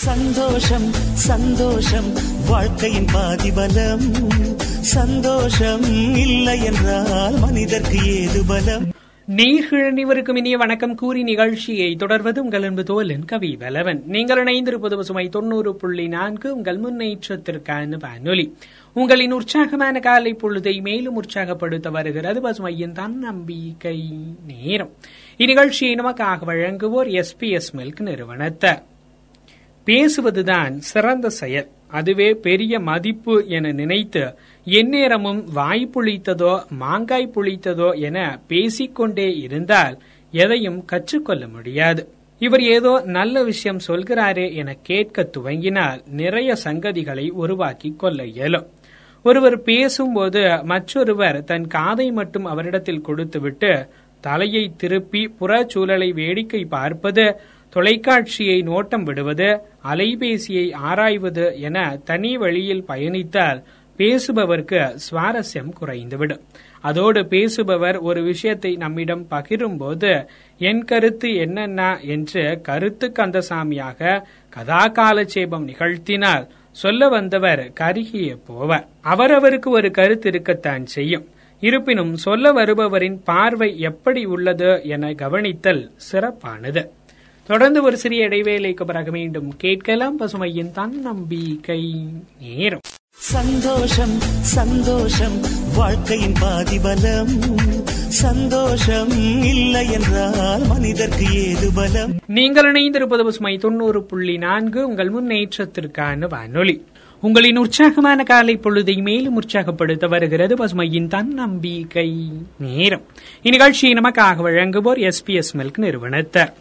சந்தோஷம் சந்தோஷம். வாழ்க்கையின் பாதிபலம். சந்தோஷம் இல்லை என்றால் மனிதர்க்கு ஏது பலம்? நேர்கள் அனைவருக்கும் இனிய வணக்கம். கூறி நிகழ்ச்சியை தொடர்வது உங்கள் அன்பு தோலன் கவி வலவன் நீங்கள் இணைந்திருப்பது பசுமை தொண்ணூறு புள்ளி நான்கு உங்கள் முன்னேற்றத்திற்கான வானொலி. உங்களின் உற்சாகமான காலை பொழுதை மேலும் உற்சாகப்படுத்த வருகிறது பசுமையின் தன்னம்பிக்கை நேரம். இந்நிகழ்ச்சியை நமக்காக வழங்குவோர் எஸ்பிஎஸ் மில்க் நிறுவனத்தார் பேசுவதுதான் சிறந்த செயல். அதுவே பெரிய மதிப்பு என நினைத்து எந்நேரமும் வாய் புளித்ததோ மாங்காய் புளித்ததோ என பேசிக்கொண்டே இருந்தால் எதையும் கற்றுக்கொள்ள முடியாது. இவர் ஏதோ நல்ல விஷயம் சொல்கிறாரே என கேட்க துவங்கினால் நிறைய சங்கதிகளை உருவாக்கி கொள்ள இயலும். ஒருவர் பேசும்போது மற்றொருவர் தன் காதை மட்டும் அவரிடத்தில் கொடுத்துவிட்டு தலையை திருப்பி புறச்சூழலை வேடிக்கை பார்ப்பது தொலைக்காட்சியை நோட்டம் விடுவது அலைபேசியை ஆராய்வது என தனி வழியில் பயணித்தால் பேசுபவர்க்கு சுவாரஸ்யம் குறைந்துவிடும். அதோடு பேசுபவர் ஒரு விஷயத்தை நம்மிடம் பகிரும்போது என் கருத்து என்னென்ன? என்று கருத்து கந்தசாமியாக கதாகாலட்சேபம் நிகழ்த்தினால் சொல்ல வந்தவர் கருகிய போவர். அவரவருக்கு ஒரு கருத்து இருக்கத்தான் செய்யும். இருப்பினும் சொல்ல வருபவரின் பார்வை எப்படி உள்ளது என கவனித்தல் சிறப்பானது. தொடர்ந்து ஒரு சிறிய இடைவேளைக்கு பிறகு மீண்டும் கேட்கலாம் பசுமையின் தன்னம்பிக்கை நேரம். சந்தோஷம் சந்தோஷம் வாழ்க்கையின் பாதிபலம். சந்தோஷம் இல்லை என்றால் மனிதர்க்கு ஏது பலம்? நீங்கள் இணைந்திருப்பது பசுமை தொண்ணூறு புள்ளி நான்கு உங்கள் முன்னேற்றத்திற்கான வானொலி. உங்களின் உற்சாகமான காலை பொழுதை மேலும் உற்சாகப்படுத்த வருகிறது பசுமையின் தன்னம்பிக்கை. நேரம். இந்நிகழ்ச்சியை நமக்காக வழங்குவோர் எஸ்பிஎஸ் மில்க் நிறுவனத்தர்.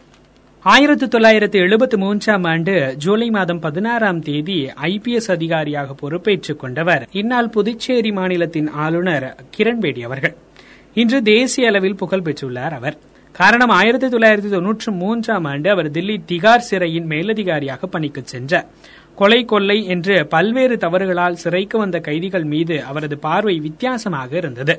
ஆயிரத்தி தொள்ளாயிரத்தி எழுபத்தி மூன்றாம் ஆண்டு ஜூலை மாதம் பதினாறாம் தேதி ஐபிஎஸ் அதிகாரியாக பொறுப்பேற்றுக் கொண்டவர் இந்நாள் புதுச்சேரி மாநிலத்தின் ஆளுநர் கிரண்பேடி அவர்கள். இன்று தேசிய அளவில் புகழ் பெற்றுள்ளார் அவர். காரணம் ஆயிரத்தி தொள்ளாயிரத்தி தொன்னூற்றி மூன்றாம் ஆண்டு அவர் தில்லி திகார் சிறையின் மேலதிகாரியாக பணிக்கு சென்றார். கொலை கொள்ளை என்று பல்வேறு தவறுகளால் சிறைக்கு வந்த கைதிகள் மீது அவரது பார்வை வித்தியாசமாக இருந்தது.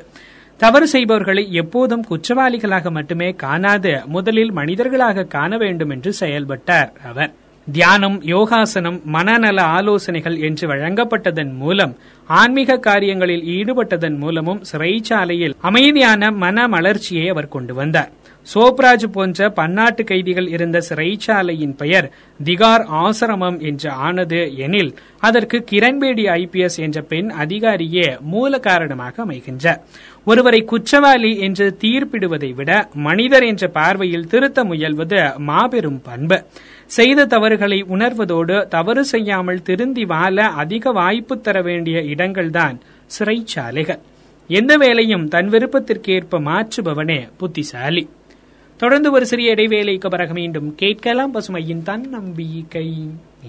தவறு செய்பவர்களை எப்போதும் குற்றவாளிகளாக மட்டுமே காணாது முதலில் மனிதர்களாக காண வேண்டும் என்று செயல்பட்டார் அவர். தியானம் யோகாசனம் மனநல ஆலோசனைகள் என்று வழங்கப்பட்டதன் மூலம் ஆன்மீக காரியங்களில் ஈடுபட்டதன் மூலமும் சிறைச்சாலையில் அமைதியான மன மலர்ச்சியை அவர் கொண்டு வந்தார். சோப்ராஜ் போன்ற பன்னாட்டு கைதிகள் இருந்த சிறைச்சாலையின் பெயர் திகார் ஆசிரமம் என்று ஆனது எனில் அதற்கு கிரண்பேடி ஐபிஎஸ் என்ற பெண் அதிகாரியே மூல காரணமாக அமைகின்றார் ஒருவரை குற்றவாளி என்று தீர்ப்பிடுவதை விட மனிதர் என்ற பார்வையில் திருத்த முயல்வது மாபெரும் பண்பு. செய்த தவறுகளை உணர்வதோடு தவறு செய்யாமல் திருந்தி வாழ அதிக வாய்ப்பு தர வேண்டிய இடங்கள்தான் சிறைச்சாலைகள். எந்த வேலையும் தன் விருப்பத்திற்கேற்ப மாற்றுபவனே புத்திசாலி. தொடர்ந்து ஒரு சிறிய இடைவேளைக்கு பிறகு மீண்டும் கேட்கலாம் பசுமையின் தன்னம்பிக்கை.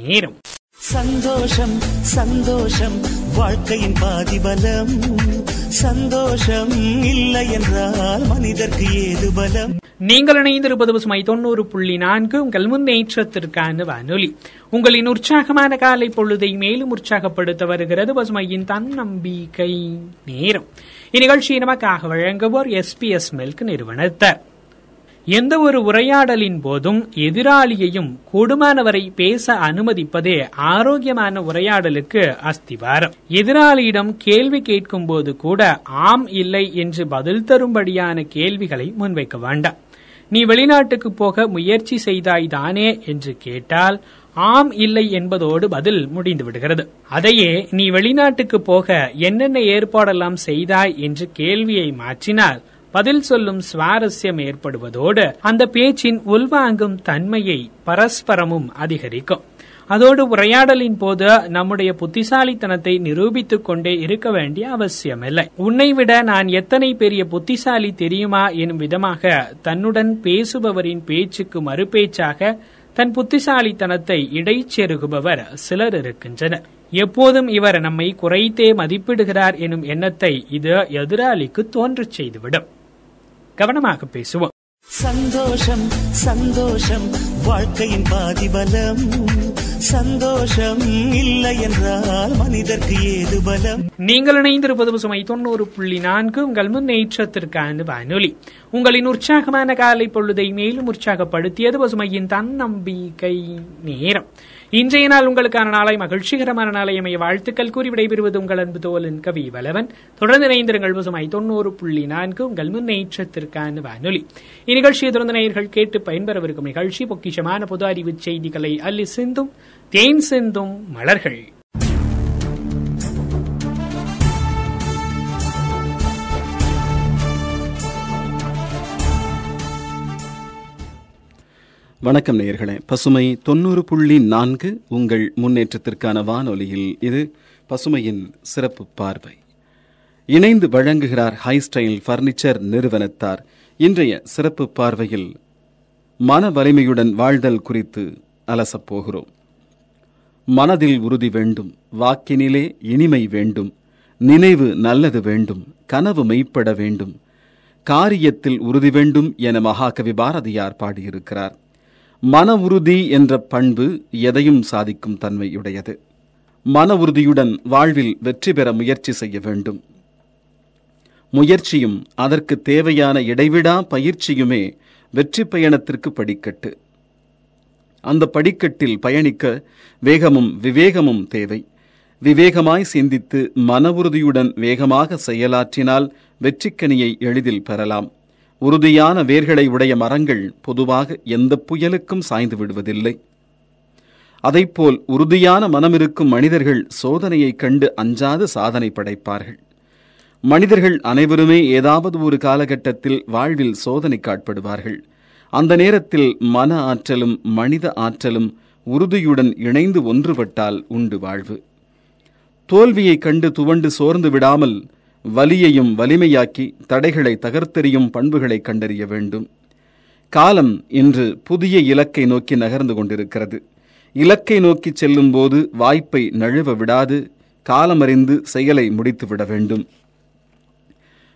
நேரம். சந்தோஷம் சந்தோஷம் வாழ்க்கையின் பாதிபலம். சந்தோஷம் இல்லை என்றால் மனிதர்க்கு ஏது பலம்? நீங்கள் இணைந்திருப்பது பசுமை தொண்ணூறு புள்ளி நான்கு. உங்கள் முன்னேற்றத்திற்கான வானொலி. உங்களின் உற்சாகமான காலை பொழுதை மேலும் உற்சாகப்படுத்த வருகிறது பசுமையின் தன்னம்பிக்கை. நேரம். இந்நிகழ்ச்சியை நமக்காக வழங்குவோர் எஸ்பிஎஸ் மில்க் நிறுவனத்தார். எந்த ஒரு உரையாடலின் போதும் எதிராளியையும் கூடுமானவரை பேச அனுமதிப்பதே ஆரோக்கியமான உரையாடலுக்கு அஸ்திவாரம். எதிராளியிடம் கேள்வி கேட்கும் போது கூட ஆம் இல்லை என்று பதில் தரும்படியான கேள்விகளை முன்வைக்க வேண்டாம். நீ வெளிநாட்டுக்கு போக முயற்சி செய்தாய் தானே என்று கேட்டால் ஆம் இல்லை என்பதோடு பதில் முடிந்து விடுகிறது. அதையே நீ வெளிநாட்டுக்கு போக என்னென்ன ஏற்பாடெல்லாம் செய்தாய் என்று கேள்வியை மாற்றினால் பதில் சொல்லும் சுவாரஸ்யம் ஏற்படுவதோடு அந்த பேச்சின் உள்வாங்கும் தன்மையை பரஸ்பரமும் அதிகரிக்கும். அதோடு உரையாடலின் போது நம்முடைய புத்திசாலித்தனத்தை நிரூபித்துக் கொண்டே இருக்க வேண்டிய அவசியமில்லை. உன்னை விட நான் எத்தனை பெரிய புத்திசாலி தெரியுமா எனும் விதமாக தன்னுடன் பேசுபவரின் பேச்சுக்கு மறுபேச்சாக தன் புத்திசாலித்தனத்தை இடைச்செருகுபவர் சிலர் இருக்கின்றனர். எப்போதும் இவர் நம்மை குறைத்தே மதிப்பிடுகிறார் எனும் எண்ணத்தை இது எதிராளிக்கு தோன்றச் செய்துவிடும். கவனமாக பேசுவோம். சந்தோஷம் சந்தோஷம் வாழ்க்கையின் பாதிபலம். சந்தோஷம் இல்லை என்றால் மனிதர்க்கு ஏது பலம்? நீங்கள் இணைந்திருப்பது சுமை தொண்ணூறு புள்ளி நான்கு. உங்கள் முன்னேற்றத்திற்கான வானொலி. உங்களின் உற்சாகமான காலை பொழுதை மேலும் உற்சாகப்படுத்தியது பசுமையின் தன்னம்பிக்கை நேரம். இன்றைய நாள் உங்களுக்கான நாளை மகிழ்ச்சிகரமான நாளை அமைய வாழ்த்துக்கள் கூறி விடைபெறுவது உங்கள் அன்பு தோலன் கவி வலவன் தொடர்ந்து இணைந்திருங்கள் பசுமாய் தொண்ணூறு புள்ளி நான்கு உங்கள் முன்னேற்றத்திற்கான வானொலி. இந்நிகழ்ச்சியை தொடர்ந்து நேயர்கள் கேட்டு பயன்பெறவிருக்கும் நிகழ்ச்சி பொக்கிஷமான பொது அறிவு செய்திகளை அள்ளி சிந்தும் தேன் சிந்தும் மலர்கள். வணக்கம் நேயர்களே. பசுமை தொண்ணூறு புள்ளி நான்கு உங்கள் முன்னேற்றத்திற்கான வானொலியில் இது பசுமையின் சிறப்பு பார்வை. இணைந்து வழங்குகிறார் ஹை ஸ்டைல் பர்னிச்சர் நிறுவனத்தார். இன்றைய சிறப்பு பார்வையில் மன வலிமையுடன் வாழ்தல் குறித்து அலசப் போகிறோம். மனதில் உறுதி வேண்டும் வாக்கினிலே இனிமை வேண்டும் நினைவு நல்லது வேண்டும் கனவு மெய்ப்பட வேண்டும் காரியத்தில் உறுதி வேண்டும் என மகாகவி பாரதியார் பாடியிருக்கிறார். மன உறுதி என்ற பண்பு எதையும் சாதிக்கும் தன்மையுடையது. மன உறுதியுடன் வாழ்வில் வெற்றி பெற முயற்சி செய்ய வேண்டும். முயற்சியும் அதற்கு தேவையான இடைவிடா பயிற்சியுமே வெற்றி பயணத்திற்கு படிக்கட்டு. அந்த படிக்கட்டில் பயணிக்க வேகமும் விவேகமும் தேவை. விவேகமாய் சிந்தித்து மன உறுதியுடன் வேகமாக செயலாற்றினால் வெற்றிக்கனியை எளிதில் பெறலாம். உறுதியான வேர்களை உடைய மரங்கள் பொதுவாக எந்த புயலுக்கும் சாய்ந்து விடுவதில்லை. அதைப்போல் உறுதியான மனமிருக்கும் மனிதர்கள் சோதனையைக் கண்டு அஞ்சாது சாதனை படைப்பார்கள். மனிதர்கள் அனைவருமே ஏதாவது ஒரு காலகட்டத்தில் வாழ்வில் சோதனைக்காட்படுவார்கள் அந்த நேரத்தில் மன ஆற்றலும் மனித ஆற்றலும் உறுதியுடன் இணைந்து ஒன்றுபட்டால் உண்டு வாழ்வு. தோல்வியைக் கண்டு துவண்டு சோர்ந்து விடாமல் வலியையும் வலிமையாக்கி தடைகளை தகர்த்தெறியும் பண்புகளை கண்டறிய வேண்டும். காலம் இன்று புதிய இலக்கை நோக்கி நகர்ந்து கொண்டிருக்கிறது. இலக்கை நோக்கி செல்லும்போது வாய்ப்பை நழுவ விடாது. காலமறிந்து செயலை முடித்துவிட வேண்டும்.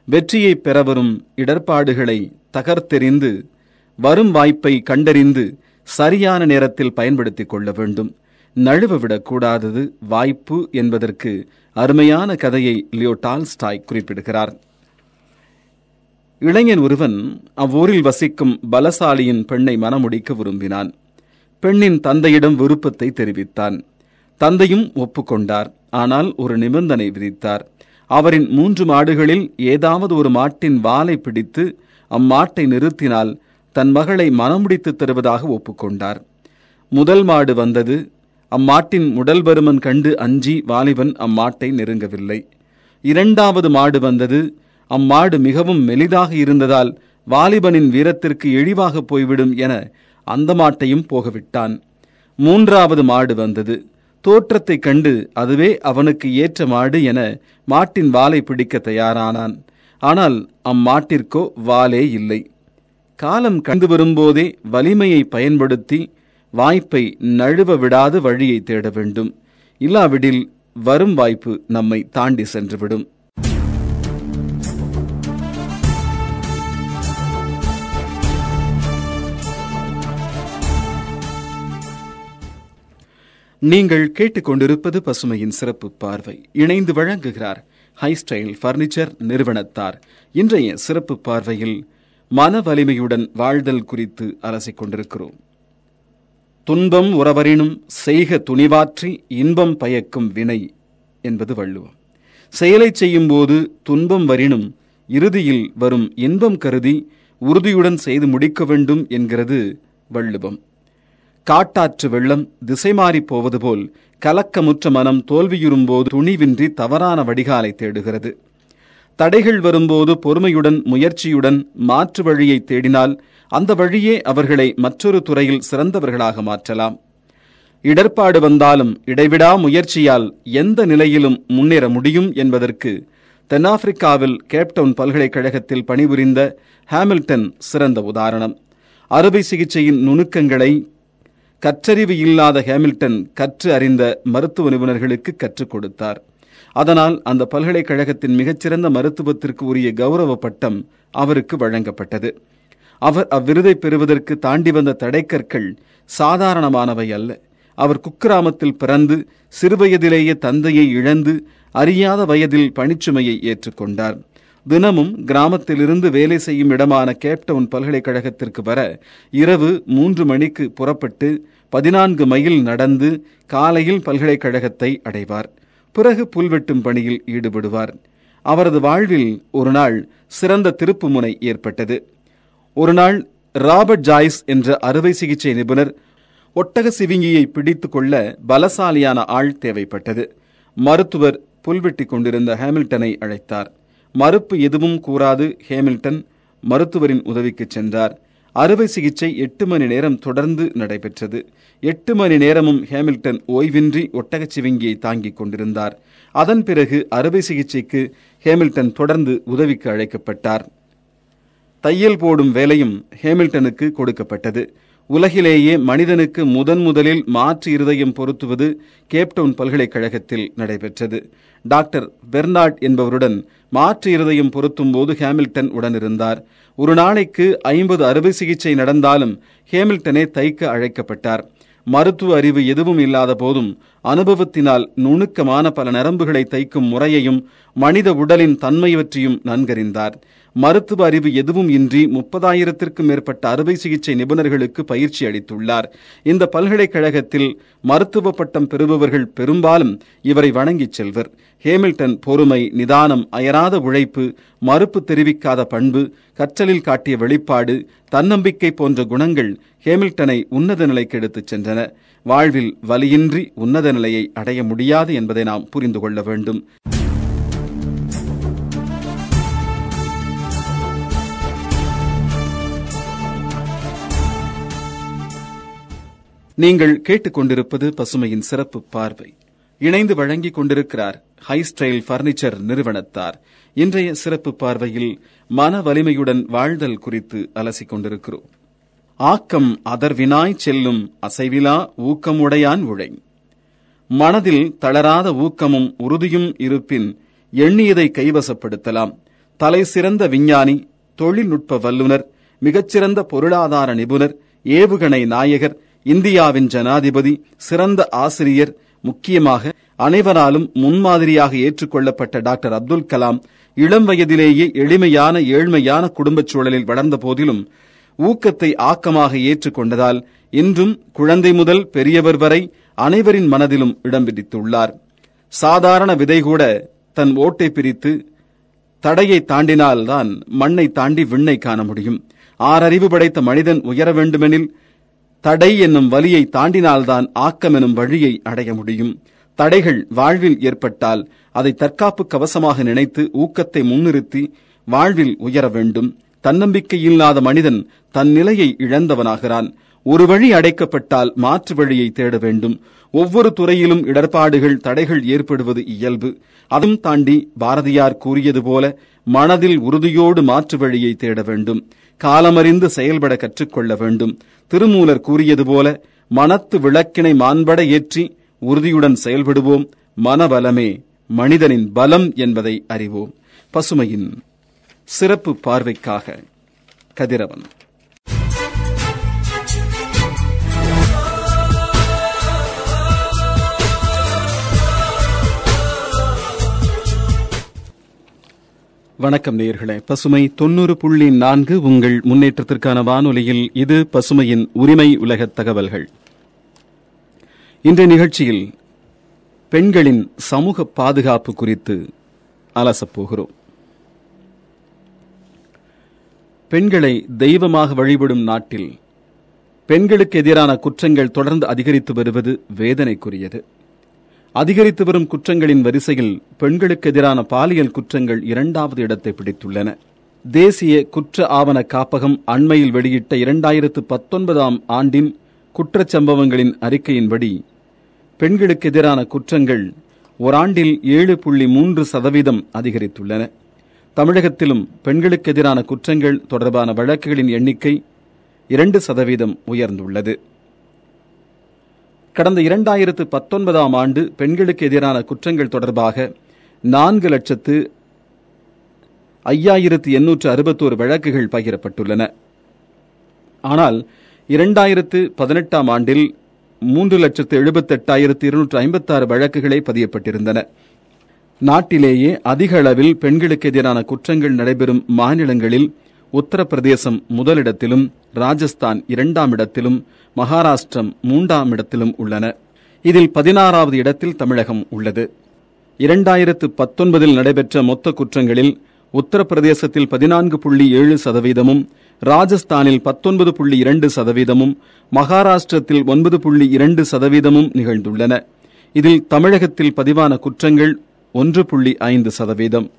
வெற்றியை பெறவரும் இடர்பாடுகளை தகர்த்தெறிந்து வரும் வாய்ப்பை கண்டறிந்து சரியான நேரத்தில் பயன்படுத்திக் கொள்ள வேண்டும். நழுவ விடக்கூடாதது வாய்ப்பு என்பதற்கு அருமையான கதையை லியோ டால்ஸ்டாய் குறிப்பிடுகிறார். இளைஞன் ஒருவன் அவ்வூரில் வசிக்கும் பலசாலியின் பெண்ணை மணமுடிக்க விரும்பினான். பெண்ணின் தந்தையிடம் விருப்பத்தை தெரிவித்தான். தந்தையும் ஒப்புக்கொண்டார். ஆனால் ஒரு நிபந்தனை விதித்தார். அவரின் மூன்று மாடுகளில் ஏதாவது ஒரு மாட்டின் வாலை பிடித்து அம்மாட்டை நிறுத்தினால் தன் மகளை மனமுடித்து தருவதாக ஒப்புக்கொண்டார். முதல் மாடு வந்தது அம்மாட்டின் உடல் பருமன் கண்டு அஞ்சி வாலிபன் அம்மாட்டை நெருங்கவில்லை. இரண்டாவது மாடு வந்தது. அம்மாடு மிகவும் மெலிதாக இருந்ததால் வாலிபனின் வீரத்திற்கு இழிவாக போய்விடும் என அந்த மாட்டையும் போகவிட்டான். மூன்றாவது மாடு வந்தது. தோற்றத்தைக் கண்டு அதுவே அவனுக்கு ஏற்ற மாடு என மாட்டின் வாலை பிடிக்க தயாரானான். ஆனால் அம்மாட்டிற்கோ வாலே இல்லை. காலம் கண்டு வரும்போதே வலிமையை பயன்படுத்தி வாய்ப்பை நழுவ விடாத வழியை தேட வேண்டும். இல்லாவிடில் வரும் வாய்ப்பு நம்மை தாண்டி சென்றுவிடும். நீங்கள் கேட்டுக்கொண்டிருப்பது பசுமையின் சிறப்பு பார்வை. இணைந்து வழங்குகிறார் ஹைஸ்டைல் பர்னிச்சர் நிறுவனத்தார். இன்றைய சிறப்பு பார்வையில் மன வலிமையுடன் வாழ்தல் குறித்து அலசிக் கொண்டிருக்கிறோம் துன்பம் உறவரினும் செய்க துணிவாற்றி இன்பம் பயக்கும் வினை என்பது வள்ளுவம். செயலை செய்யும்போது துன்பம் வரினும் இறுதியில் வரும் இன்பம் கருதி உறுதியுடன் செய்து முடிக்க வேண்டும் என்கிறது வள்ளுவம். காட்டாற்று வெள்ளம் திசை மாறிப் போவது போல் கலக்கமுற்ற மனம் தோல்வியுறும்போது துணிவின்றி தவறான வடிகாலை தேடுகிறது. தடைகள் வரும்போது பொறுமையுடன் முயற்சியுடன் மாற்று வழியை தேடினால் அந்த வழியே அவர்களை மற்றொரு துறையில் சிறந்தவர்களாக மாற்றலாம். இடர்பாடு வந்தாலும் இடைவிடா முயற்சியால் எந்த நிலையிலும் முன்னேற முடியும் என்பதற்கு தென்னாப்பிரிக்காவில் கேப்டவுன் பல்கலைக்கழகத்தில் பணிபுரிந்த ஹாமில்டன் சிறந்த உதாரணம். அறுவை சிகிச்சையின் நுணுக்கங்களை கற்றறிவு இல்லாத ஹேமில்டன் கற்று அறிந்த மருத்துவ நிபுணர்களுக்கு கற்றுக் கொடுத்தார். அதனால் அந்த பல்கலைக்கழகத்தின் மிகச்சிறந்த மருத்துவத்திற்கு உரிய கௌரவ பட்டம் அவருக்கு வழங்கப்பட்டது. அவர் அவ்விருதை பெறுவதற்கு தாண்டி வந்த தடைக்கற்கள் சாதாரணமானவை அல்ல. அவர் குக்கிராமத்தில் பிறந்து சிறுவயதிலேயே தந்தையை இழந்து அறியாத வயதில் பணிச்சுமையை ஏற்றுக்கொண்டார். தினமும் கிராமத்திலிருந்து வேலை செய்யும் இடமான கேப்டவுன் பல்கலைக்கழகத்திற்கு வர இரவு மூன்று மணிக்கு புறப்பட்டு பதினான்கு மைல் நடந்து காலையில் பல்கலைக்கழகத்தை அடைவார். பிறகு புல்வெட்டும் பணியில் ஈடுபடுவார். அவரது வாழ்வில் ஒரு நாள் சிறந்த திருப்புமுனை ஏற்பட்டது. ஒரு நாள் ராபர்ட் ஜாய்ஸ் என்ற அறுவை சிகிச்சை நிபுணர் ஒட்டக சிவிங்கியை பிடித்து கொள்ள பலசாலியான ஆள் தேவைப்பட்டது. மருத்துவர் புல்வெட்டி கொண்டிருந்த ஹேமில்டனை அழைத்தார். மறுப்பு எதுவும் கூறாது ஹேமில்டன் மருத்துவரின் உதவிக்கு சென்றார். அறுவை சிகிச்சை எட்டு மணி நேரம் தொடர்ந்து நடைபெற்றது. எட்டு மணி நேரமும் ஹேமில்டன் ஓய்வின்றி ஒட்டகச் சிவிங்கியை தாங்கிக் கொண்டிருந்தார். அதன் பிறகு அறுவை சிகிச்சைக்கு ஹேமில்டன் தொடர்ந்து உதவிக்கு அழைக்கப்பட்டார். தையல் போடும் வேலையும் ஹேமில்டனுக்கு கொடுக்கப்பட்டது. உலகிலேயே மனிதனுக்கு முதன் முதலில் மாற்று இருதயம் பொருத்துவது கேப்டவுன் பல்கலைக்கழகத்தில் நடைபெற்றது. டாக்டர் பெர்னார்ட் என்பவருடன் மாற்று இருதயம் பொருத்தும் போது ஹேமில்டன் உடனிருந்தார். ஒரு நாளைக்கு ஐம்பது அறுவை சிகிச்சை நடந்தாலும் ஹேமில்டனே தைக்க அழைக்கப்பட்டார். மருத்துவ அறிவு எதுவும் இல்லாத போதும் அனுபவத்தினால் நுணுக்கமான பல நரம்புகளை தைக்கும் முறையையும் மனித உடலின் தன்மையவற்றையும் நன்கறிந்தார். மருத்துவ அறிவு எதுவும் இன்றி முப்பதாயிரத்திற்கும் மேற்பட்ட அறுவை சிகிச்சை நிபுணர்களுக்கு பயிற்சி அளித்துள்ளார். இந்த பல்கலைக்கழகத்தில் மருத்துவ பட்டம் பெறுபவர்கள் பெரும்பாலும் இவரை வணங்கிச் செல்வர். ஹேமில்டன் பொறுமை நிதானம் அயராத உழைப்பு மறுப்பு தெரிவிக்காத பண்பு கற்றலில் காட்டிய வெளிப்பாடு தன்னம்பிக்கை போன்ற குணங்கள் ஹேமில்டனை உன்னத நிலைக்கு எடுத்துச் சென்றன. வாழ்வில் வலியின்றி உன்னத நிலையை அடைய முடியாது என்பதை நாம் புரிந்து கொள்ள வேண்டும். நீங்கள் கேட்டுக்கொண்டிருப்பது பசுமையின் சிறப்பு பார்வை. இணைந்து வழங்கிக் கொண்டிருக்கிறார் ஹை ஸ்டைல் பர்னிச்சர் நிறுவனத்தார். இன்றைய சிறப்பு பார்வையில் மன வலிமையுடன் வாழ்தல் குறித்து அலசிக் கொண்டிருக்கிறோம். ஆக்கம் அதர்வினாய் செல்லும் அசைவிலா ஊக்கமுடையான் உழை மனதில் தளராத ஊக்கமும் உறுதியும் இருப்பின் எண்ணியதை கைவசப்படுத்தலாம். தலை சிறந்த விஞ்ஞானி தொழில்நுட்ப வல்லுனர் மிகச்சிறந்த பொருளாதார நிபுணர் ஏவுகணை நாயகர் இந்தியாவின் ஜனாதிபதி சிறந்த ஆசிரியர் முக்கியமாக அனைவராலும் முன்மாதிரியாக ஏற்றுக்கொள்ளப்பட்ட டாக்டர் அப்துல் கலாம் இளம் வயதிலேயே எளிமையான ஏழ்மையான குடும்பச் சூழலில் வளர்ந்த போதிலும் ஊக்கத்தை ஆக்கமாக ஏற்றுக்கொண்டதால் இன்றும் குழந்தை முதல் பெரியவர் வரை அனைவரின் மனதிலும் இடம் பிடித்துள்ளார். சாதாரண விதை கூட தன் ஓட்டை பிரித்து தடையை தாண்டினால்தான் மண்ணை தாண்டி விண்ணை காண முடியும். ஆறறிவு படைத்த மனிதன் உயர வேண்டுமெனில் தடை என்னும் வலியை தாண்டினால்தான் ஆக்கம் எனும் வழியை அடைய முடியும். தடைகள் வாழ்வில் ஏற்பட்டால் அதை தற்காப்பு கவசமாக நினைத்து ஊக்கத்தை முன்னிறுத்தி வாழ்வில் உயர வேண்டும். தன்னம்பிக்கை இல்லாத மனிதன் தன் நிலையை இழந்தவனாகிறான். ஒரு வழி அடைக்கப்பட்டால் மாற்று வழியை தேட வேண்டும். ஒவ்வொரு துறையிலும் இடர்பாடுகள் தடைகள் ஏற்படுவது இயல்பு. அதுவும் தாண்டி பாரதியார் கூறியது போல மனதில் உறுதியோடு மாற்று வழியை தேட வேண்டும். காலமறிந்து செயல்பட கற்றுக்கொள்ள வேண்டும். திருமூலர் கூறியது போல மனத்து விளக்கினை மாண்பட ஏற்றி உறுதியுடன் செயல்படுவோம். மனபலமே மனிதனின் பலம் என்பதை அறிவோம். பசுமையின் சிறப்பு பார்வைக்காக கதிரவன். வணக்கம் நேயர்களே. பசுமை தொண்ணூறு புள்ளி நான்கு உங்கள் முன்னேற்றத்திற்கான வானொலியில் இது பசுமையின் உரிமை உலக தகவல்கள். இன்றைய நிகழ்ச்சியில் பெண்களின் சமூக பாதுகாப்பு குறித்து அலசப்போகிறோம் பெண்களை தெய்வமாக வழிபடும் நாட்டில் பெண்களுக்கு எதிரான குற்றங்கள் தொடர்ந்து அதிகரித்து வருவது வேதனைக்குரியது. அதிகரித்து வரும் குற்றங்களின் வரிசையில் பெண்களுக்கு எதிரான பாலியல் குற்றங்கள் இரண்டாவது இடத்தை பிடித்துள்ளன. தேசிய குற்ற ஆவண காப்பகம் அண்மையில் வெளியிட்ட இரண்டாயிரத்து பத்தொன்பதாம் ஆண்டின் குற்றச்சம்பவங்களின் அறிக்கையின்படி பெண்களுக்கு எதிரான குற்றங்கள் ஓராண்டில் ஏழு புள்ளி மூன்று சதவீதம் அதிகரித்துள்ளன. தமிழகத்திலும் பெண்களுக்கு எதிரான குற்றங்கள் தொடர்பான வழக்குகளின் எண்ணிக்கை இரண்டு சதவீதம் உயர்ந்துள்ளது. கடந்த இரண்டாயிரத்து பத்தொன்பதாம் ஆண்டு பெண்களுக்கு எதிரான குற்றங்கள் தொடர்பாக நான்கு லட்சத்து ஐயாயிரத்து எண்ணூற்று அறுபத்தோரு வழக்குகள் பகிரப்பட்டுள்ளன. ஆனால் இரண்டாயிரத்து பதினெட்டாம் ஆண்டில் மூன்று லட்சத்து எழுபத்தெட்டாயிரத்து இருநூற்று ஐம்பத்தாறு வழக்குகளே பதியப்பட்டிருந்தன. நாட்டிலேயே அதிக அளவில் பெண்களுக்கு எதிரான குற்றங்கள் நடைபெறும் மாநிலங்களில் உத்தரப்பிரதேசம் முதலிடத்திலும் ராஜஸ்தான் இரண்டாம் இடத்திலும் மகாராஷ்டிரம் மூன்றாம் இடத்திலும் உள்ளன. இதில் பதினாறாவது இடத்தில் தமிழகம் உள்ளது. இரண்டாயிரத்து பத்தொன்பதில் நடைபெற்ற மொத்த குற்றங்களில் உத்தரப்பிரதேசத்தில் பதினான்கு புள்ளி ஏழு சதவீதமும் ராஜஸ்தானில் பத்தொன்பது புள்ளி இரண்டு சதவீதமும் மகாராஷ்டிரத்தில் ஒன்பது புள்ளி இரண்டு சதவீதமும் நிகழ்ந்துள்ளன. இதில் தமிழகத்தில் பதிவான குற்றங்கள் ஒன்று புள்ளி ஐந்து சதவீதம்.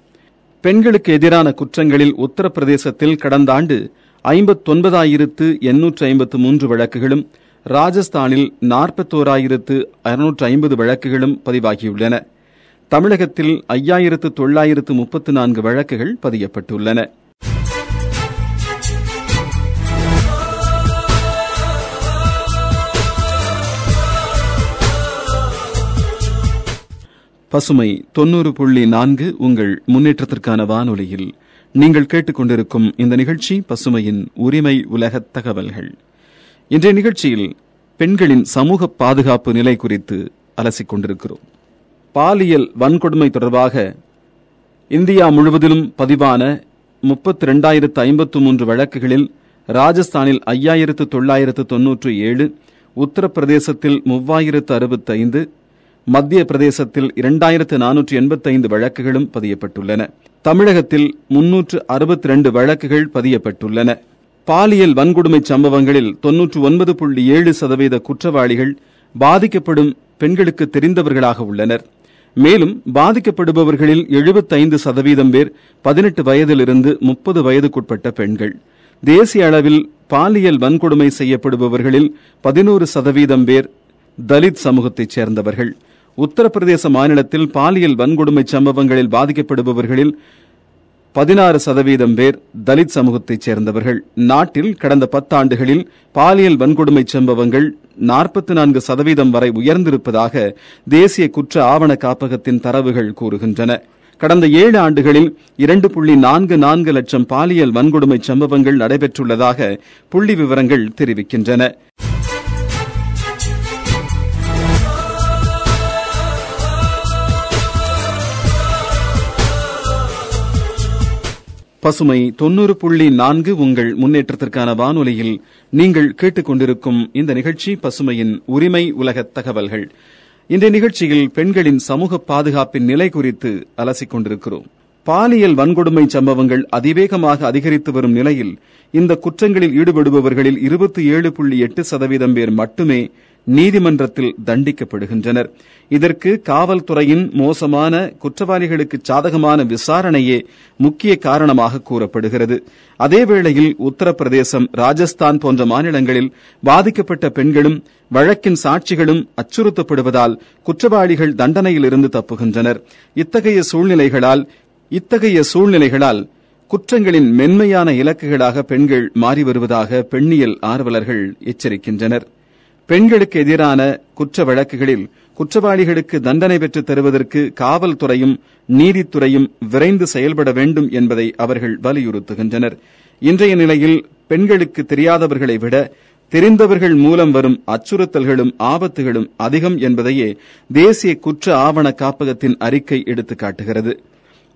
பெண்களுக்கு எதிரான குற்றங்களில் உத்தரப்பிரதேசத்தில் கடந்த ஆண்டு ஐம்பத்தொன்பதாயிரத்து எண்ணூற்று ஐம்பத்து மூன்று வழக்குகளும் ராஜஸ்தானில் நாற்பத்தோராயிரத்து அறுநூற்று ஐம்பது வழக்குகளும் பதிவாகியுள்ளன. தமிழகத்தில் ஐயாயிரத்து தொள்ளாயிரத்து முப்பத்து நான்கு வழக்குகள் பதியப்பட்டுள்ளன. பசுமை தொண்ணூறு புள்ளி நான்கு உங்கள் முன்னேற்றத்திற்கான வானொலியில் நீங்கள் கேட்டுக்கொண்டிருக்கும் இந்த நிகழ்ச்சி பசுமையின் உரிமை உலக தகவல்கள். இன்றைய நிகழ்ச்சியில் பெண்களின் சமூக பாதுகாப்பு நிலை குறித்து அலசிக் கொண்டிருக்கிறோம். பாலியல் வன்கொடுமை தொடர்பாக இந்தியா முழுவதிலும் பதிவான முப்பத்தி ரெண்டாயிரத்து ஐம்பத்து மூன்று வழக்குகளில் ராஜஸ்தானில் ஐயாயிரத்து தொள்ளாயிரத்து தொன்னூற்று ஏழு உத்தரப்பிரதேசத்தில் மூவாயிரத்து அறுபத்தைந்து மத்திய பிரதேசத்தில் இரண்டாயிரத்து நானூற்று எண்பத்தைந்து வழக்குகளும் பதியப்பட்டுள்ளன. தமிழகத்தில் முன்னூற்று அறுபத்தி ரெண்டு வழக்குகள் பதியப்பட்டுள்ளன. பாலியல் வன்கொடுமை சம்பவங்களில் தொன்னூற்று ஒன்பது புள்ளி ஏழு சதவீத குற்றவாளிகள் பாதிக்கப்படும் பெண்களுக்கு தெரிந்தவர்களாக உள்ளனர். மேலும் பாதிக்கப்படுபவர்களில் எழுபத்தைந்து சதவீதம் பேர் பதினெட்டு வயதிலிருந்து முப்பது வயதுக்குட்பட்ட பெண்கள். தேசிய அளவில் பாலியல் வன்கொடுமை செய்யப்படுபவர்களில் பதினோரு சதவீதம் பேர் தலித் சமூகத்தைச் சேர்ந்தவர்கள். உத்தரப்பிரதேச மாநிலத்தில் பாலியல் வன்கொடுமை சம்பவங்களில் பாதிக்கப்படுபவர்களில் பதினாறு சதவீதம் பேர் தலித் சமூகத்தைச் சேர்ந்தவர்கள். நாட்டில் கடந்த பத்தாண்டுகளில் பாலியல் வன்கொடுமை சம்பவங்கள் நாற்பத்தி நான்கு சதவீதம் வரை உயர்ந்திருப்பதாக தேசிய குற்ற ஆவண காப்பகத்தின் தரவுகள் கூறுகின்றன. கடந்த ஏழு ஆண்டுகளில் இரண்டு புள்ளி நான்கு நான்கு லட்சம் பாலியல் வன்கொடுமை சம்பவங்கள் நடைபெற்றுள்ளதாக புள்ளி விவரங்கள் தெரிவிக்கின்றன. பசுமை தொன்னூறு புள்ளி நான்கு உங்கள் முன்னேற்றத்திற்கான வானொலியில் நீங்கள் கேட்டுக்கொண்டிருக்கும் இந்த நிகழ்ச்சி பசுமையின் உரிமை உலக தகவல்கள். இந்த நிகழ்ச்சியில் பெண்களின் சமூக பாதுகாப்பின் நிலை குறித்து அலசிக் கொண்டிருக்கிறோம். பாலியல் வன்கொடுமை சம்பவங்கள் அதிவேகமாக அதிகரித்து வரும் நிலையில் இந்த குற்றங்களில் ஈடுபடுபவர்களில் இருபத்தி ஏழு புள்ளி எட்டு சதவீதம் பேர் மட்டுமே நீதிமன்றத்தில் தண்டிக்கப்படுகின்றனர். இதற்கு காவல்துறையின் மோசமான குற்றவாளிகளுக்கு சாதகமான விசாரணையே முக்கிய காரணமாக கூறப்படுகிறது. அதேவேளையில் உத்தரப்பிரதேசம் ராஜஸ்தான் போன்ற மாநிலங்களில் பாதிக்கப்பட்ட பெண்களும் வழக்கின் சாட்சிகளும் அச்சுறுத்தப்படுவதால் குற்றவாளிகள் தண்டனையிலிருந்து தப்புகின்றனர். இத்தகைய சூழ்நிலைகளால் இத்தகைய சூழ்நிலைகளால் குற்றங்களின் மென்மையான இலக்குகளாக பெண்கள் மாறி வருவதாக பெண்ணியல் ஆர்வலர்கள் எச்சரிக்கின்றனர். பெண்களுக்கு எதிரான குற்ற வழக்குகளில் குற்றவாளிகளுக்கு தண்டனை பெற்றுத் தருவதற்கு காவல்துறையும் நீதித்துறையும் விரைந்து செயல்பட வேண்டும் என்பதை அவர்கள் வலியுறுத்துகின்றனர். இன்றைய நிலையில் பெண்களுக்கு தெரியாதவர்களை விட தெரிந்தவர்கள் மூலம் வரும் அச்சுறுத்தல்களும் ஆபத்துகளும் அதிகம் என்பதையே தேசிய குற்ற ஆவண காப்பகத்தின் அறிக்கை எடுத்துக்காட்டுகிறது.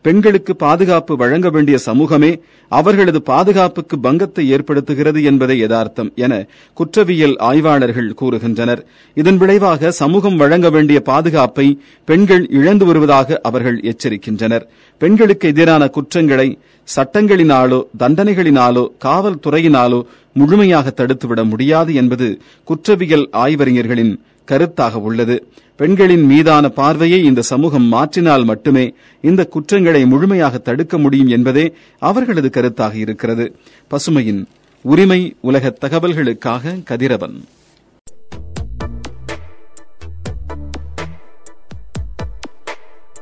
பெண்களுக்கு பாதுகாப்பு வழங்க வேண்டிய சமூகமே அவர்களது பாதுகாப்புக்கு பங்கத்தை ஏற்படுத்துகிறது என்பதே யதார்த்தம் என குற்றவியல் ஆய்வாளர்கள் கூறுகின்றனர். இதன் விளைவாக சமூகம் வழங்க வேண்டிய பாதுகாப்பை பெண்கள் இழந்து வருவதாக அவர்கள் எச்சரிக்கின்றனர். பெண்களுக்கு எதிரான குற்றங்களை சட்டங்களினாலோ தண்டனைகளினாலோ காவல்துறையினாலோ முழுமையாக தடுத்துவிட முடியாது என்பது குற்றவியல் ஆய்வறிஞர்களின் கருத்தாக உள்ளது பெண்களின் மீதான பார்வையை இந்த சமூகம் மாற்றினால் மட்டுமே இந்த குற்றங்களை முழுமையாக தடுக்க முடியும் என்பதே அவர்களது கருத்தாக இருக்கிறது பசுமையின் உரிமை உலக தகவல்களுக்காக கதிரவன்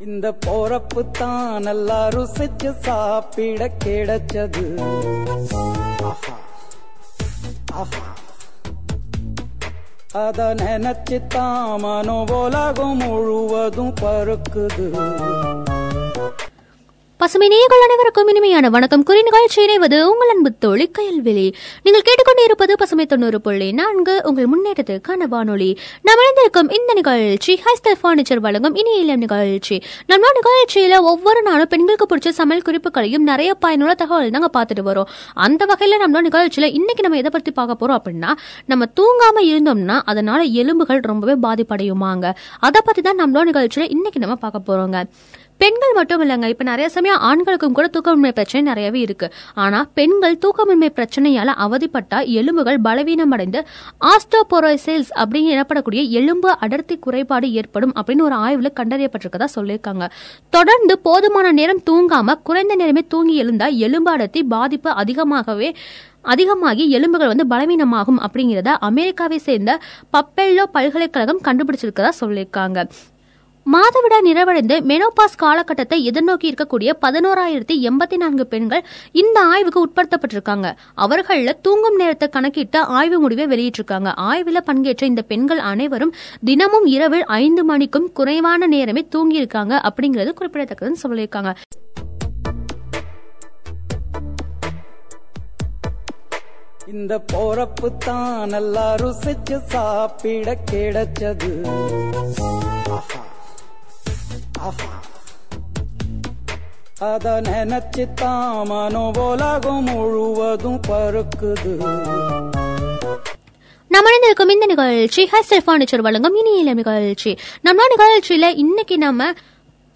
இந்த போறப்பு தான் நல்லா ருசிச்சு சாப்பிட கிடைச்சது ஆஹா. ஆஹா. அத நினைச்சு தான் மனோ உலகம் முழுவதும் பறக்குது. பசுமை நேயர்கள் அனைவருக்கும் இனிமையான வணக்கம். குறி நிகழ்ச்சி இணைவது உங்கள் அன்பு தோழி கயல்வெளி நீங்கள் கேட்டுக்கொண்டு இருப்பது பசுமை தொண்ணூறு புள்ளி நான்கு உங்கள் முன்னேற்றத்துக்கான வானொலி. நாம் இணைந்திருக்கும் இந்த நிகழ்ச்சி ஹைஸ்டல் பர்னிச்சர் வழங்கும் இனிய இளம் நிகழ்ச்சி. நம்ம நிகழ்ச்சியில ஒவ்வொரு நாளும் பெண்களுக்கு பிடிச்ச சமையல் குறிப்புகளையும் நிறைய பயனுள்ள தகவல் நாங்கள் பார்த்துட்டு வரோம். அந்த வகையில நம்ம நிகழ்ச்சியில இன்னைக்கு நம்ம எதை பத்தி பார்க்க போறோம் அப்படின்னா நம்ம தூங்காம இருந்தோம்னா அதனால எலும்புகள் ரொம்பவே பாதிப்படையுமாங்க. அதை பத்தி தான் நம்மளோட நிகழ்ச்சியில இன்னைக்கு நம்ம பார்க்க போறோங்க. பெண்கள் மட்டும் இல்லைங்க இப்ப நிறைய சமயம் ஆண்களுக்கும் கூட தூக்கமின்மை பிரச்சனை நிறையவே இருக்கு. ஆனா பெண்கள் தூக்கமின்மை பிரச்சனையால அவதிப்பட்டா எலும்புகள் பலவீனமடைந்து ஆஸ்டோபோரோசில்ஸ் அப்படின்னு எனப்படக்கூடிய எலும்பு அடர்த்தி குறைபாடு ஏற்படும் அப்படின்னு ஒரு ஆய்வுல கண்டறியப்பட்டிருக்கதா சொல்லியிருக்காங்க. தொடர்ந்து போதுமான நேரம் தூங்காம குறைந்த நேரமே தூங்கி எழுந்தா எலும்பு அடர்த்தி பாதிப்பு அதிகமாகவே அதிகமாகி எலும்புகள் வந்து பலவீனமாகும் அப்படிங்கிறத அமெரிக்காவை சேர்ந்த பப்பெல்லோ பல்கலைக்கழகம் கண்டுபிடிச்சிருக்கதா சொல்லியிருக்காங்க. மாதவிடா நிறைவடைந்து மெனோபாஸ் காலகட்டத்தை எதிர்நோக்கி இருக்கக்கூடிய பதினோராயிரத்தி எண்பத்தி நான்கு பெண்கள் இந்த ஆய்வுக்கு உட்படுத்தப்பட்டிருக்காங்க. அவர்களில் தூங்கும் நேரத்தை கணக்கிட்டு ஆய்வு முடிவை வெளியிட்டிருக்காங்க. ஆய்வில் பங்கேற்ற இந்த பெண்கள் அனைவரும் தினமும் இரவில் ஐந்து மணிக்கும் குறைவான நேரமே தூங்கியிருக்காங்க அப்படிங்கிறது குறிப்பிடத்தக்கதுன்னு சொல்லியிருக்காங்க. இந்த போறப்பு தான் நல்லா ருசிச்சு சாப்பிட கிடைச்சது. ஆஹா. அத நினைச்சு தான் மனோபோலகம் முழுவதும் பருக்குது நம்ம இருக்கும் இந்த நிகழ்ச்சி ஹைஸ்டைல் பர்னிச்சர் வழங்கும் இனியில நிகழ்ச்சி. நம்ம நிகழ்ச்சியில இன்னைக்கு நம்ம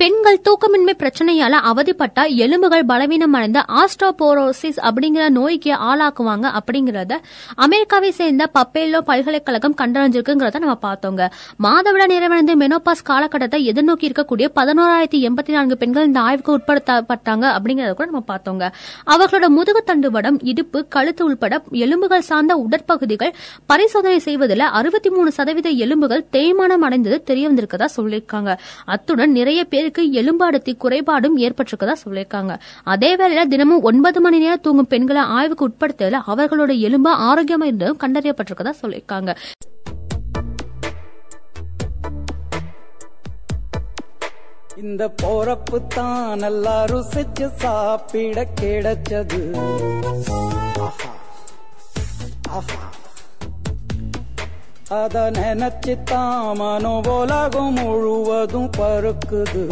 பெண்கள் தூக்கமின்மை பிரச்சனையால அவதிப்பட்டா எலும்புகள் பலவீனம் அடைந்த ஆஸ்ட்ரோபோரோசிஸ் அப்படிங்கிற நோய்க்கு ஆளாக்குவாங்க அப்படிங்கறத அமெரிக்காவை சேர்ந்த பப்பேலோ பல்கலைக்கழகம் கண்டறிஞ்சிருக்குங்கிறத நம்ம பார்த்தோங்க. மாதவிட நிறைவடைந்த மெனோபாஸ் காலகட்டத்தை எதிர்நோக்கி இருக்கக்கூடிய பதினோராயிரத்தி எண்பத்தி நான்கு பெண்கள் இந்த ஆய்வுக்கு உட்படுத்தப்பட்டாங்க அப்படிங்கறத கூட நம்ம பார்த்தோங்க. அவர்களோட முதுகு தண்டுவடம் இடுப்பு கழுத்து உள்பட எலும்புகள் சார்ந்த உடற்பகுதிகள் பரிசோதனை செய்வதில் அறுபத்தி மூணு சதவீத எலும்புகள் தேய்மானம் அடைந்தது தெரிய வந்திருக்கதா சொல்லியிருக்காங்க. அத்துடன் நிறைய பேர் பேருக்கு எலும்பு குறைபாடும் ஏற்பட்டிருக்கதா சொல்லியிருக்காங்க. அதே வேளையில தினமும் ஒன்பது மணி நேரம் தூங்கும் பெண்களை ஆய்வுக்கு உட்படுத்தல அவர்களோட எலும்பு ஆரோக்கியமா இருந்ததும் கண்டறியப்பட்டிருக்கதா சொல்லியிருக்காங்க. இந்த போறப்பு தான் நல்லா ருசிச்சு சாப்பிட கிடைச்சது. ஆஹா. ஆஹா. அத நினைச்சு தான் உலகம் முழுவதும் பருக்குது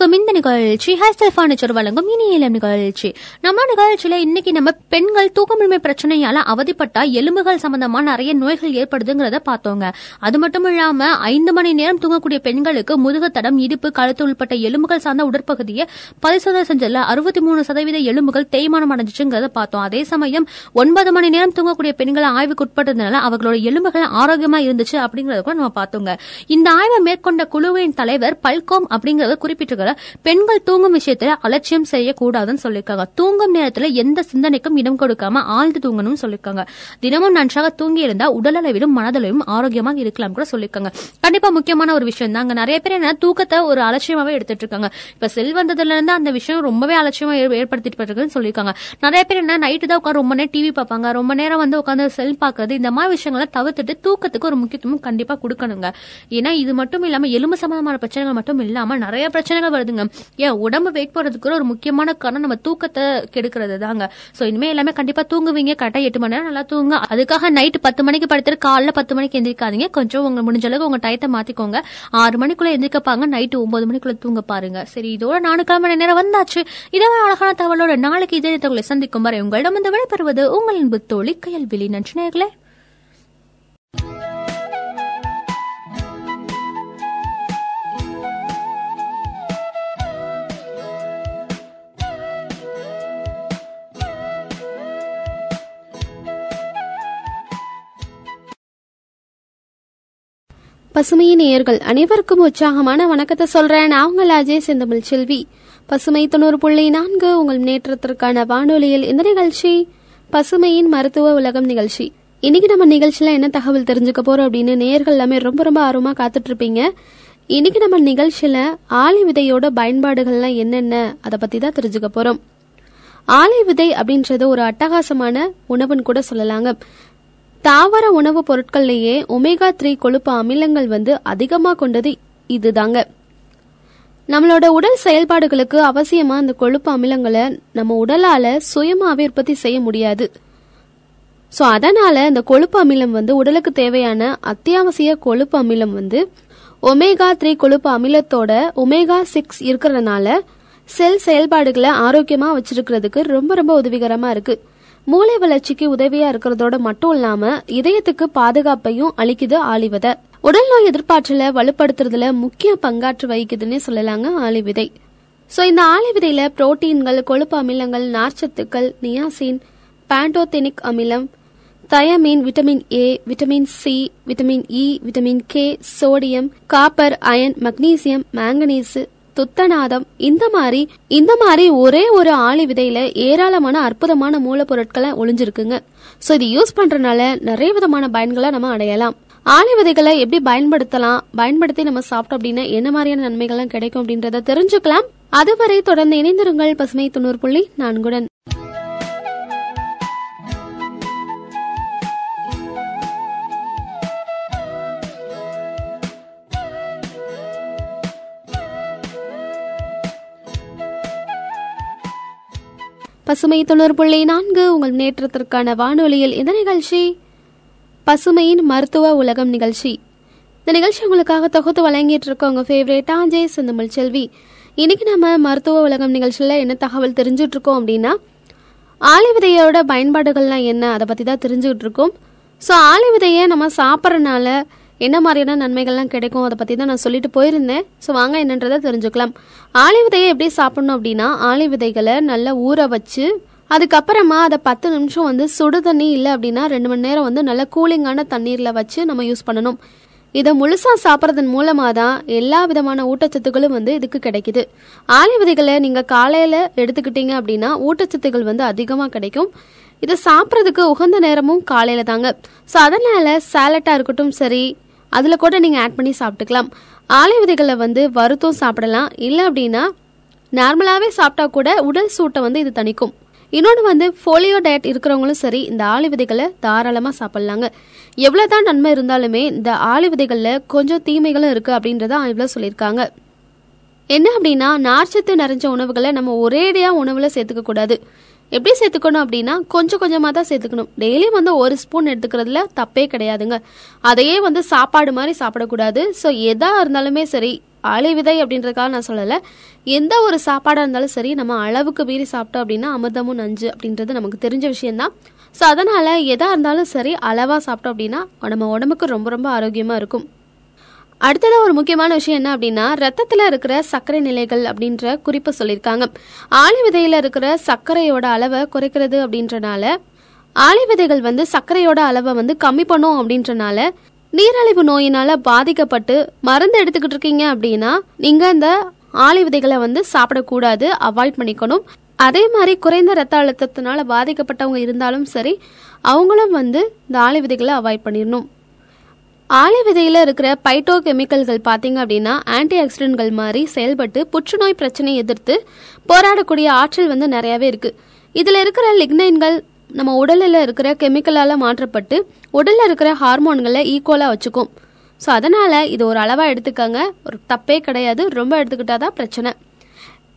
நம்ம இந்த நிகழ்ச்சி ஹேஸ்டைல் பர்னிச்சர் வழங்கும் இனி இளம் நிகழ்ச்சி. நம்ம நிகழ்ச்சியில இன்னைக்கு நம்ம பெண்கள் தூக்கமின்மை பிரச்சனையால அவதிப்பட்டா எலும்புகள் சம்பந்தமா நிறைய நோய்கள் ஏற்படுதுங்கிறத பார்த்தோங்க. அது மட்டும் இல்லாம ஐந்து மணி நேரம் தூங்கக்கூடிய பெண்களுக்கு முதுகுத்தடம் இடுப்பு கழுத்து உள்பட்ட எலும்புகள் சார்ந்த உடற்பகுதியை பரிசோதனை செஞ்சல அறுபத்தி மூணு சதவீத எலும்புகள் தேய்மானம் அடைஞ்சிச்சுங்கிறத பார்த்தோம். அதே சமயம் ஒன்பது மணி நேரம் தூங்கக்கூடிய பெண்களை ஆய்வுக்கு உட்பட்டதுனால அவர்களோட எலும்புகள் ஆரோக்கியமா இருந்துச்சு அப்படிங்கறத கூட நம்ம பார்த்தோங்க. இந்த ஆய்வை மேற்கொண்ட குழுவின் தலைவர் பல்கோம் அப்படிங்கறத குறிப்பிட்டிருக்கிற பெண்கள் தூங்கும் விஷயத்துல அலட்சியம் செய்யக்கூடாதுன்னு சொல்லியிருக்காங்க. தூங்கும் நேரத்துல எந்த சிந்தனைக்கும் இடம் கொடுக்காம ஆழ்ந்து தூங்கணும்னு சொல்லியிருக்காங்க. தினமும் நன்றாக தூங்கி இருந்தா உடலளவிலும் மனதளவிலும் ஆரோக்கியமாக இருக்கலாம் கூட சொல்லியிருக்காங்க. கண்டிப்பா முக்கியமான ஒரு விஷயம் தான். அங்க நிறைய பேர் என்ன தூக்கத்தை ஒரு அலட்சியமாவே எடுத்துட்டு இருக்காங்க இப்ப செல் வந்ததுல இருந்து அந்த விஷயம் ரொம்பவே அலட்சியமா ஏற்படுத்திட்டு இருக்குன்னு சொல்லியிருக்காங்க. நிறைய பேர் என்ன நைட்டு தான் உட்காந்து ரொம்ப நேரம் டிவி பார்ப்பாங்க. ரொம்ப நேரம் வந்து உட்காந்து செல் பாக்குறது இந்த மாதிரி விஷயங்களை தவிர்த்துட்டு தூக்கத்துக்கு ஒரு முக்கியத்துவம் கண்டிப்பா கொடுக்கணுங்க. ஏன்னா இது மட்டும் இல்லாம எலும்பு சம்பந்தமான பிரச்சனைகள் மட்டும் இல்லாம நிறைய பிரச்சனைகள் வருதுங்க. ஏன் உடம்பு வெயிட் போடுறதுக்கு ஒரு முக்கியமான காரணம் நம்ம தூக்கத்தை கெடுக்கிறது தாங்க சோ இனிமே எல்லாமே கண்டிப்பா தூங்குவீங்க. கரெக்டா எட்டு மணி நேரம் நல்லா தூங்க. அதுக்காக நைட்டு பத்து மணிக்கு படுத்துட்டு காலைல பத்து மணிக்கு எந்திரிக்காதீங்க. கொஞ்சம் உங்க முடிஞ்ச அளவுக்கு உங்க டயத்தை மாத்திக்கோங்க. ஆறு மணிக்குள்ள எந்திரிக்கப்பாங்க. நைட்டு ஒன்பது மணிக்குள்ள தூங்க பாருங்க. சரி இதோட நாலு மணி நேரம் வந்தாச்சு. இதே அழகான தகவலோட நாளைக்கு இதே நேரத்தை உங்களை சந்திக்கும் வரை உங்களிடம் வந்து விடைபெறுவது உங்களின் புத்தோழி கயல்விழி. நன்றி பசுமை பசுமையின் நேயர்கள் அனைவருக்கும் உற்சாகமான வணக்கத்தை சொல்றேன். நான் உங்கள் அஜய் செந்தமிழ் செல்வி. பசுமை தொண்ணூறு புள்ளி நான்கு உங்கள் முன்னேற்றத்திற்கான வானொலியில் இந்த நிகழ்ச்சி பசுமையின் மருத்துவ உலகம் நிகழ்ச்சி. இன்னைக்கு நம்ம நிகழ்ச்சியில என்ன தகவல் தெரிஞ்சுக்க போறோம் அப்படின்னு நேயர்கள் எல்லாமே ரொம்ப ரொம்ப ஆர்வமா காத்துட்டு இருப்பீங்க இன்னைக்கு நம்ம நிகழ்ச்சியில ஆளி விதையோட பயன்பாடுகள்லாம் என்னென்ன அதை பத்தி தான் தெரிஞ்சுக்க போறோம். ஆலை விதை அப்படின்றது ஒரு அட்டகாசமான உணவுன்னு கூட சொல்லலாங்க. தாவர உணவுப் பொருட்கள்லேயே ஒமேகா த்ரீ கொழுப்பு அமிலங்கள் வந்து அதிகமாக கொண்டது இதுதாங்க. நம்மளோட உடல் செயல்பாடுகளுக்கு அவசியமா இந்த கொழுப்பு அமிலங்களை நம்ம உடலால சுயமாவே உற்பத்தி செய்ய முடியாது. ஸோ அதனால இந்த கொழுப்பு அமிலம் வந்து உடலுக்கு தேவையான அத்தியாவசிய கொழுப்பு அமிலம் வந்து ஒமேகா த்ரீ கொழுப்பு அமிலத்தோட ஒமேகா சிக்ஸ் இருக்கிறதுனால செல் செயல்பாடுகளை ஆரோக்கியமா வச்சிருக்கிறதுக்கு ரொம்ப ரொம்ப உதவிகரமா இருக்கு. மூளை வளர்ச்சிக்கு உதவியா இருக்கிறதோட மட்டும் இல்லாம இதயத்துக்கு பாதுகாப்பையும் அளிக்குது ஆலிவிதை. உடல் நோய் எதிர்ப்பாற்றலை வலுப்படுத்துறதுல முக்கிய பங்காற்று வகிக்குதுன்னே சொல்லலாங்க ஆளி விதை ஸோ இந்த ஆளி விதையில புரோட்டீன்கள் கொழுப்பு அமிலங்கள் நார்ச்சத்துக்கள் நியாசின் பேண்டோதெனிக் அமிலம் thiamine vitamin A vitamin C vitamin E vitamin K sodium copper iron magnesium manganese துத்தநாதம். இந்த மாதிரி இந்த மாதிரி ஒரே ஒரு ஆளி விதையில ஏராளமான அற்புதமான மூலப்பொருட்களை ஒளிஞ்சிருக்குங்க. ஸோ இது யூஸ் பண்றதுனால நிறைய விதமான பயன்களை நம்ம அடையலாம். ஆளி விதைகளை எப்படி பயன்படுத்தலாம்? பயன்படுத்தி நம்ம சாப்பிட்டோம் அப்படின்னா என்ன மாதிரியான நன்மைகள்லாம் கிடைக்கும் அப்படின்றத தெரிஞ்சுக்கலாம். அதுவரை தொடர்ந்து இணைந்திருங்கள் பசுமை தொண்ணூறு புள்ளி நான்குடன். பசுமை தொண்ணூறு புள்ளி நான்கு உங்கள் முன்னேற்றத்திற்கான வானொலியில் இந்த நிகழ்ச்சி. பசுமையின் மருத்துவ உலகம் நிகழ்ச்சி. இந்த நிகழ்ச்சி உங்களுக்காக தொகுத்து வழங்கிட்டு இருக்க உங்க ஃபேவரேட் ஆஞ்சே செந்தமிழ் செல்வி. இன்னைக்கு நம்ம மருத்துவ உலகம் நிகழ்ச்சியில் என்ன தகவல் தெரிஞ்சுட்டு இருக்கோம் அப்படின்னா ஆலை விதையோட பயன்பாடுகள்லாம் என்ன அதை பற்றி தான் தெரிஞ்சுக்கிட்டு இருக்கோம். ஸோ ஆலை விதையை நம்ம சாப்பிட்றனால என்ன மாதிரியான நன்மைகள்லாம் கிடைக்கும் அதை பற்றி தான் நான் சொல்லிட்டு போயிருந்தேன். ஸோ வாங்க என்னன்றதை தெரிஞ்சுக்கலாம். ஆளி விதையை எப்படி சாப்பிடணும் அப்படின்னா ஆளி விதைகளை நல்லா ஊற வச்சு அதுக்கப்புறமா அதை பத்து நிமிஷம் வந்து சுடு தண்ணி இல்லை அப்படின்னா ரெண்டு மணி நேரம் வந்து நல்ல கூலிங்கான தண்ணீரில் வச்சு நம்ம யூஸ் பண்ணணும். இதை முழுசாக சாப்பிட்றதன் மூலமாக தான் எல்லா விதமான ஊட்டச்சத்துக்களும் வந்து இதுக்கு கிடைக்குது. ஆளி விதைகளை நீங்கள் காலையில் எடுத்துக்கிட்டீங்க அப்படின்னா ஊட்டச்சத்துக்கள் வந்து அதிகமாக கிடைக்கும். இதை சாப்பிட்றதுக்கு உகந்த நேரமும் காலையில் தாங்க. ஸோ அதனால் சேலட்டாக இருக்கட்டும் சரி அதில் கூட நீங்கள் ஆட் பண்ணி சாப்பிட்டுக்கலாம். ஆலை விதைகளை வந்து வறுத்தும் சாப்பிடலாம். இல்லை அப்படின்னா நார்மலாகவே சாப்பிட்டா கூட உடல் சூட்டை வந்து இது தணிக்கும். இன்னொன்று வந்து ஃபோலியோ டயட் இருக்கிறவங்களும் சரி இந்த ஆளி விதைகளை தாராளமாக சாப்பிட்லாங்க. எவ்வளோ தான் நன்மை இருந்தாலுமே இந்த ஆளி விதைகளில் கொஞ்சம் தீமைகளும் இருக்குது அப்படின்றத ஆய்வில் சொல்லியிருக்காங்க. என்ன அப்படின்னா நார்ச்சத்து நிறைஞ்ச உணவுகளை நம்ம ஒரேடியாக உணவில் சேர்த்துக்க கூடாது. எப்படி சேர்த்துக்கணும் அப்படின்னா கொஞ்சம் கொஞ்சமாக தான் சேர்த்துக்கணும். டெய்லி வந்து ஒரு ஸ்பூன் எடுத்துக்கிறதுல தப்பே கிடையாதுங்க. அதையே வந்து சாப்பாடு மாதிரி சாப்பிடக்கூடாது. ஸோ எதா இருந்தாலுமே சரி ஆளி விதை அப்படின்றதுக்காக நான் சொல்லலை. எந்த ஒரு சாப்பாடாக இருந்தாலும் சரி நம்ம அளவுக்கு மீறி சாப்பிட்டோம் அப்படின்னா அமிர்தமும் நஞ்சு அப்படின்றது நமக்கு தெரிஞ்ச விஷயம்தான். ஸோ அதனால் எதாக இருந்தாலும் சரி அளவாக சாப்பிட்டோம் அப்படின்னா நம்ம உடம்புக்கு ரொம்ப ரொம்ப ஆரோக்கியமாக இருக்கும். அடுத்ததாக ஒரு முக்கியமான விஷயம் என்ன அப்படின்னா ரத்தத்தில் இருக்கிற சர்க்கரை நிலைகள் அப்படின்ற குறிப்பு சொல்லியிருக்காங்க. ஆளி விதையில் இருக்கிற சர்க்கரையோட அளவை குறைக்கிறது அப்படின்றனால ஆளி விதைகள் வந்து சர்க்கரையோட அளவை வந்து கம்மி பண்ணும் அப்படின்றனால நீரிழிவு நோயினால பாதிக்கப்பட்டு மருந்து எடுத்துக்கிட்டு இருக்கீங்க அப்படின்னா நீங்க இந்த ஆளி விதைகளை வந்து சாப்பிடக்கூடாது அவாய்ட் பண்ணிக்கணும். அதே மாதிரி குறைந்த ரத்த அழுத்தத்தினால பாதிக்கப்பட்டவங்க இருந்தாலும் சரி அவங்களும் வந்து இந்த ஆளி விதைகளை அவாய்ட் பண்ணிடணும். ஆலை விதையில் இருக்கிற பைட்டோ கெமிக்கல்கள் பார்த்தீங்க அப்படின்னா ஆன்டி ஆக்சிடென்ட்கள் மாதிரி செயல்பட்டு புற்றுநோய் பிரச்சனையை எதிர்த்து போராடக்கூடிய ஆற்றல் வந்து நிறையவே இருக்கு. இதில் இருக்கிற லிக்னைன்கள் நம்ம உடலில் இருக்கிற கெமிக்கலால் மாற்றப்பட்டு உடலில் இருக்கிற ஹார்மோன்களை ஈக்குவலாக வச்சுக்கும். ஸோ அதனால் இது ஒரு அளவாக எடுத்துக்கங்க. ஒரு தப்பே கிடையாது. ரொம்ப எடுத்துக்கிட்டாதான் பிரச்சனை.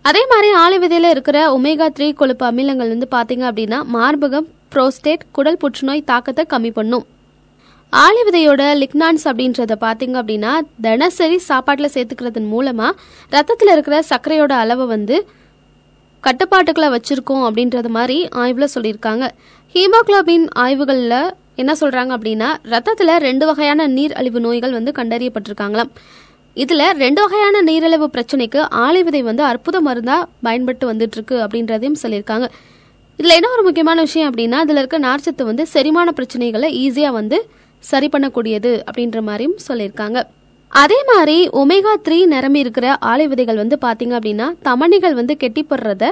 அதே மாதிரி ஆலை விதையில் இருக்கிற ஒமேகா த்ரீ கொழுப்பு அமிலங்கள் வந்து பார்த்தீங்க அப்படின்னா மார்பகம் புரோஸ்டேட் குடல் புற்றுநோய் தாக்கத்தை கம்மி பண்ணும். ஆளி விதையோட லிக்னான்ஸ் அப்படின்றத பார்த்தீங்க அப்படின்னா தினசரி சாப்பாட்டில் சேர்த்துக்கிறதன் மூலமாக ரத்தத்தில் இருக்கிற சர்க்கரையோட அளவை வந்து கட்டுப்பாட்டுக்களை வச்சுருக்கோம் அப்படின்றது மாதிரி ஆய்வில் சொல்லியிருக்காங்க. ஹீமோகுளோபின் ஆய்வுகளில் என்ன சொல்கிறாங்க அப்படின்னா ரத்தத்தில் ரெண்டு வகையான நீர் அழிவு நோய்கள் வந்து கண்டறியப்பட்டிருக்காங்களாம். இதில் ரெண்டு வகையான நீரிழிவு பிரச்சனைக்கு ஆளி விதை வந்து அற்புத மருந்தாக பயன்பட்டு வந்துட்டுருக்கு அப்படின்றதையும் சொல்லியிருக்காங்க. இதில் என்ன ஒரு முக்கியமான விஷயம் அப்படின்னா இதில் இருக்க நார்ச்சத்து வந்து செரிமான பிரச்சனைகளை ஈஸியாக வந்து சரி பண்ணக்கூடியது அப்படின்ற மாதிரியும் சொல்லியிருக்காங்க. அதே மாதிரி ஒமேகா த்ரீ நிரம்பி இருக்கிற ஆலை விதைகள் வந்து பார்த்தீங்க அப்படின்னா தமணிகள் வந்து கெட்டிப்படுறத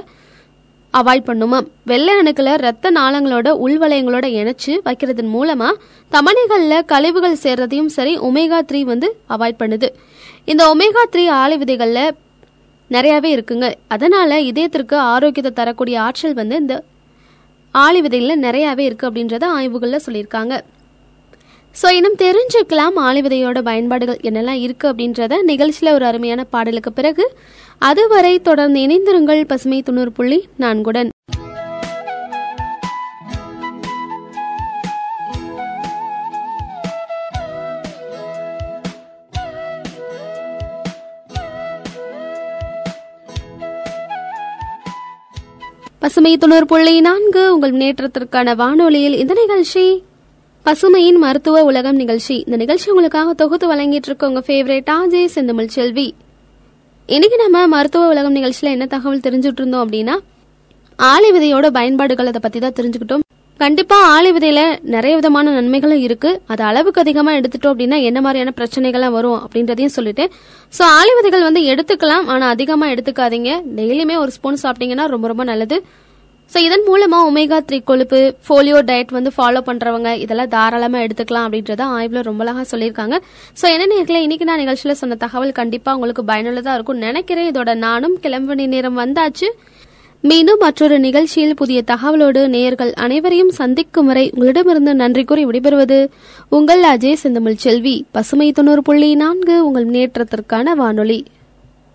அவாய்ட் பண்ணுமா? வெள்ளை அணுக்களை ரத்த நாளங்களோட உள்வளையங்களோட இணைச்சு வைக்கிறதன் மூலமா தமணிகளில் கழிவுகள் சேர்றதையும் சரி ஒமேகா த்ரீ வந்து அவாய்ட் பண்ணுது. இந்த ஒமேகா த்ரீ ஆலை விதைகளில் நிறையாவே இருக்குங்க. அதனால இதயத்திற்கு ஆரோக்கியத்தை தரக்கூடிய ஆற்றல் வந்து இந்த ஆலை விதைகளில் நிறையாவே இருக்கு அப்படின்றத ஆய்வுகளில் சொல்லியிருக்காங்க. ஸோ இன்னும் தெரிஞ்சுக்கலாம் ஆலிவிதையோட பயன்பாடுகள் என்னெல்லாம் இருக்கு அப்படின்றத நிகழ்ச்சியில் ஒரு அருமையான பாடலுக்கு பிறகு அதுவரை தொடர்ந்து இணைந்திருங்கள் பசுமை தொண்ணூறு புள்ளி நான்குடன். பசுமை தொண்ணூறு புள்ளி நான்கு உங்கள் முன்னேற்றத்திற்கான வானொலியில் இந்த நிகழ்ச்சி பசுமையின் மருத்துவ உலகம் நிகழ்ச்சி. இந்த நிகழ்ச்சி உங்களுக்காக தொகுத்து வழங்கிட்டு இருக்க உங்க ஃபேவரட் ஆஜே செந்தமிழ் செல்வி. இன்னைக்கு நம்ம மருத்துவ உலகம் நிகழ்ச்சியில என்ன தகவல் தெரிஞ்சுட்டு இருந்தோம் அப்படின்னா ஆலை விதையோட பயன்பாடுகள் அதை பத்தி தான் தெரிஞ்சுக்கிட்டோம். கண்டிப்பா ஆலை விதையில நிறைய விதமான நன்மைகளும் இருக்கு. அது அளவுக்கு அதிகமா எடுத்துட்டோம் அப்படின்னா என்ன மாதிரியான பிரச்சனைகள்லாம் வரும் அப்படின்றதையும் சொல்லிட்டு ஸோ ஆளி விதைகள் வந்து எடுத்துக்கலாம். ஆனா அதிகமா எடுத்துக்காதீங்க. டெய்லியுமே ஒரு ஸ்பூன் சாப்பிட்டீங்கன்னா ரொம்ப ரொம்ப நல்லது. ஸோ இதன் மூலமா ஒமேகா த்ரீ கொழுப்பு ஃபோலியோ டயட் வந்து ஃபாலோ பண்றவங்க இதெல்லாம் தாராளமா எடுத்துக்கலாம் அப்படின்றத ஆய்வுல ரொம்ப அழகா சொல்லியிருக்காங்க. ஸோ என்ன நேரத்தில் இன்னைக்கு நான் நிகழ்ச்சியில சொன்ன தகவல் கண்டிப்பா உங்களுக்கு பயனுள்ளதா இருக்கும் நினைக்கிறேன். இதோட நானும் கிளம்பணி நேரம் வந்தாச்சு. மீண்டும் மற்றொரு நிகழ்ச்சியில் புதிய தகவலோடு நேயர்கள் அனைவரையும் சந்திக்கும் வரை உங்களிடமிருந்து நன்றி கூறி விடைபெறுவது உங்கள் அஜய் செந்தமிழ் செல்வி. பசுமை தொண்ணூறு புள்ளி நான்கு உங்கள் முன்னேற்றத்திற்கான வானொலி.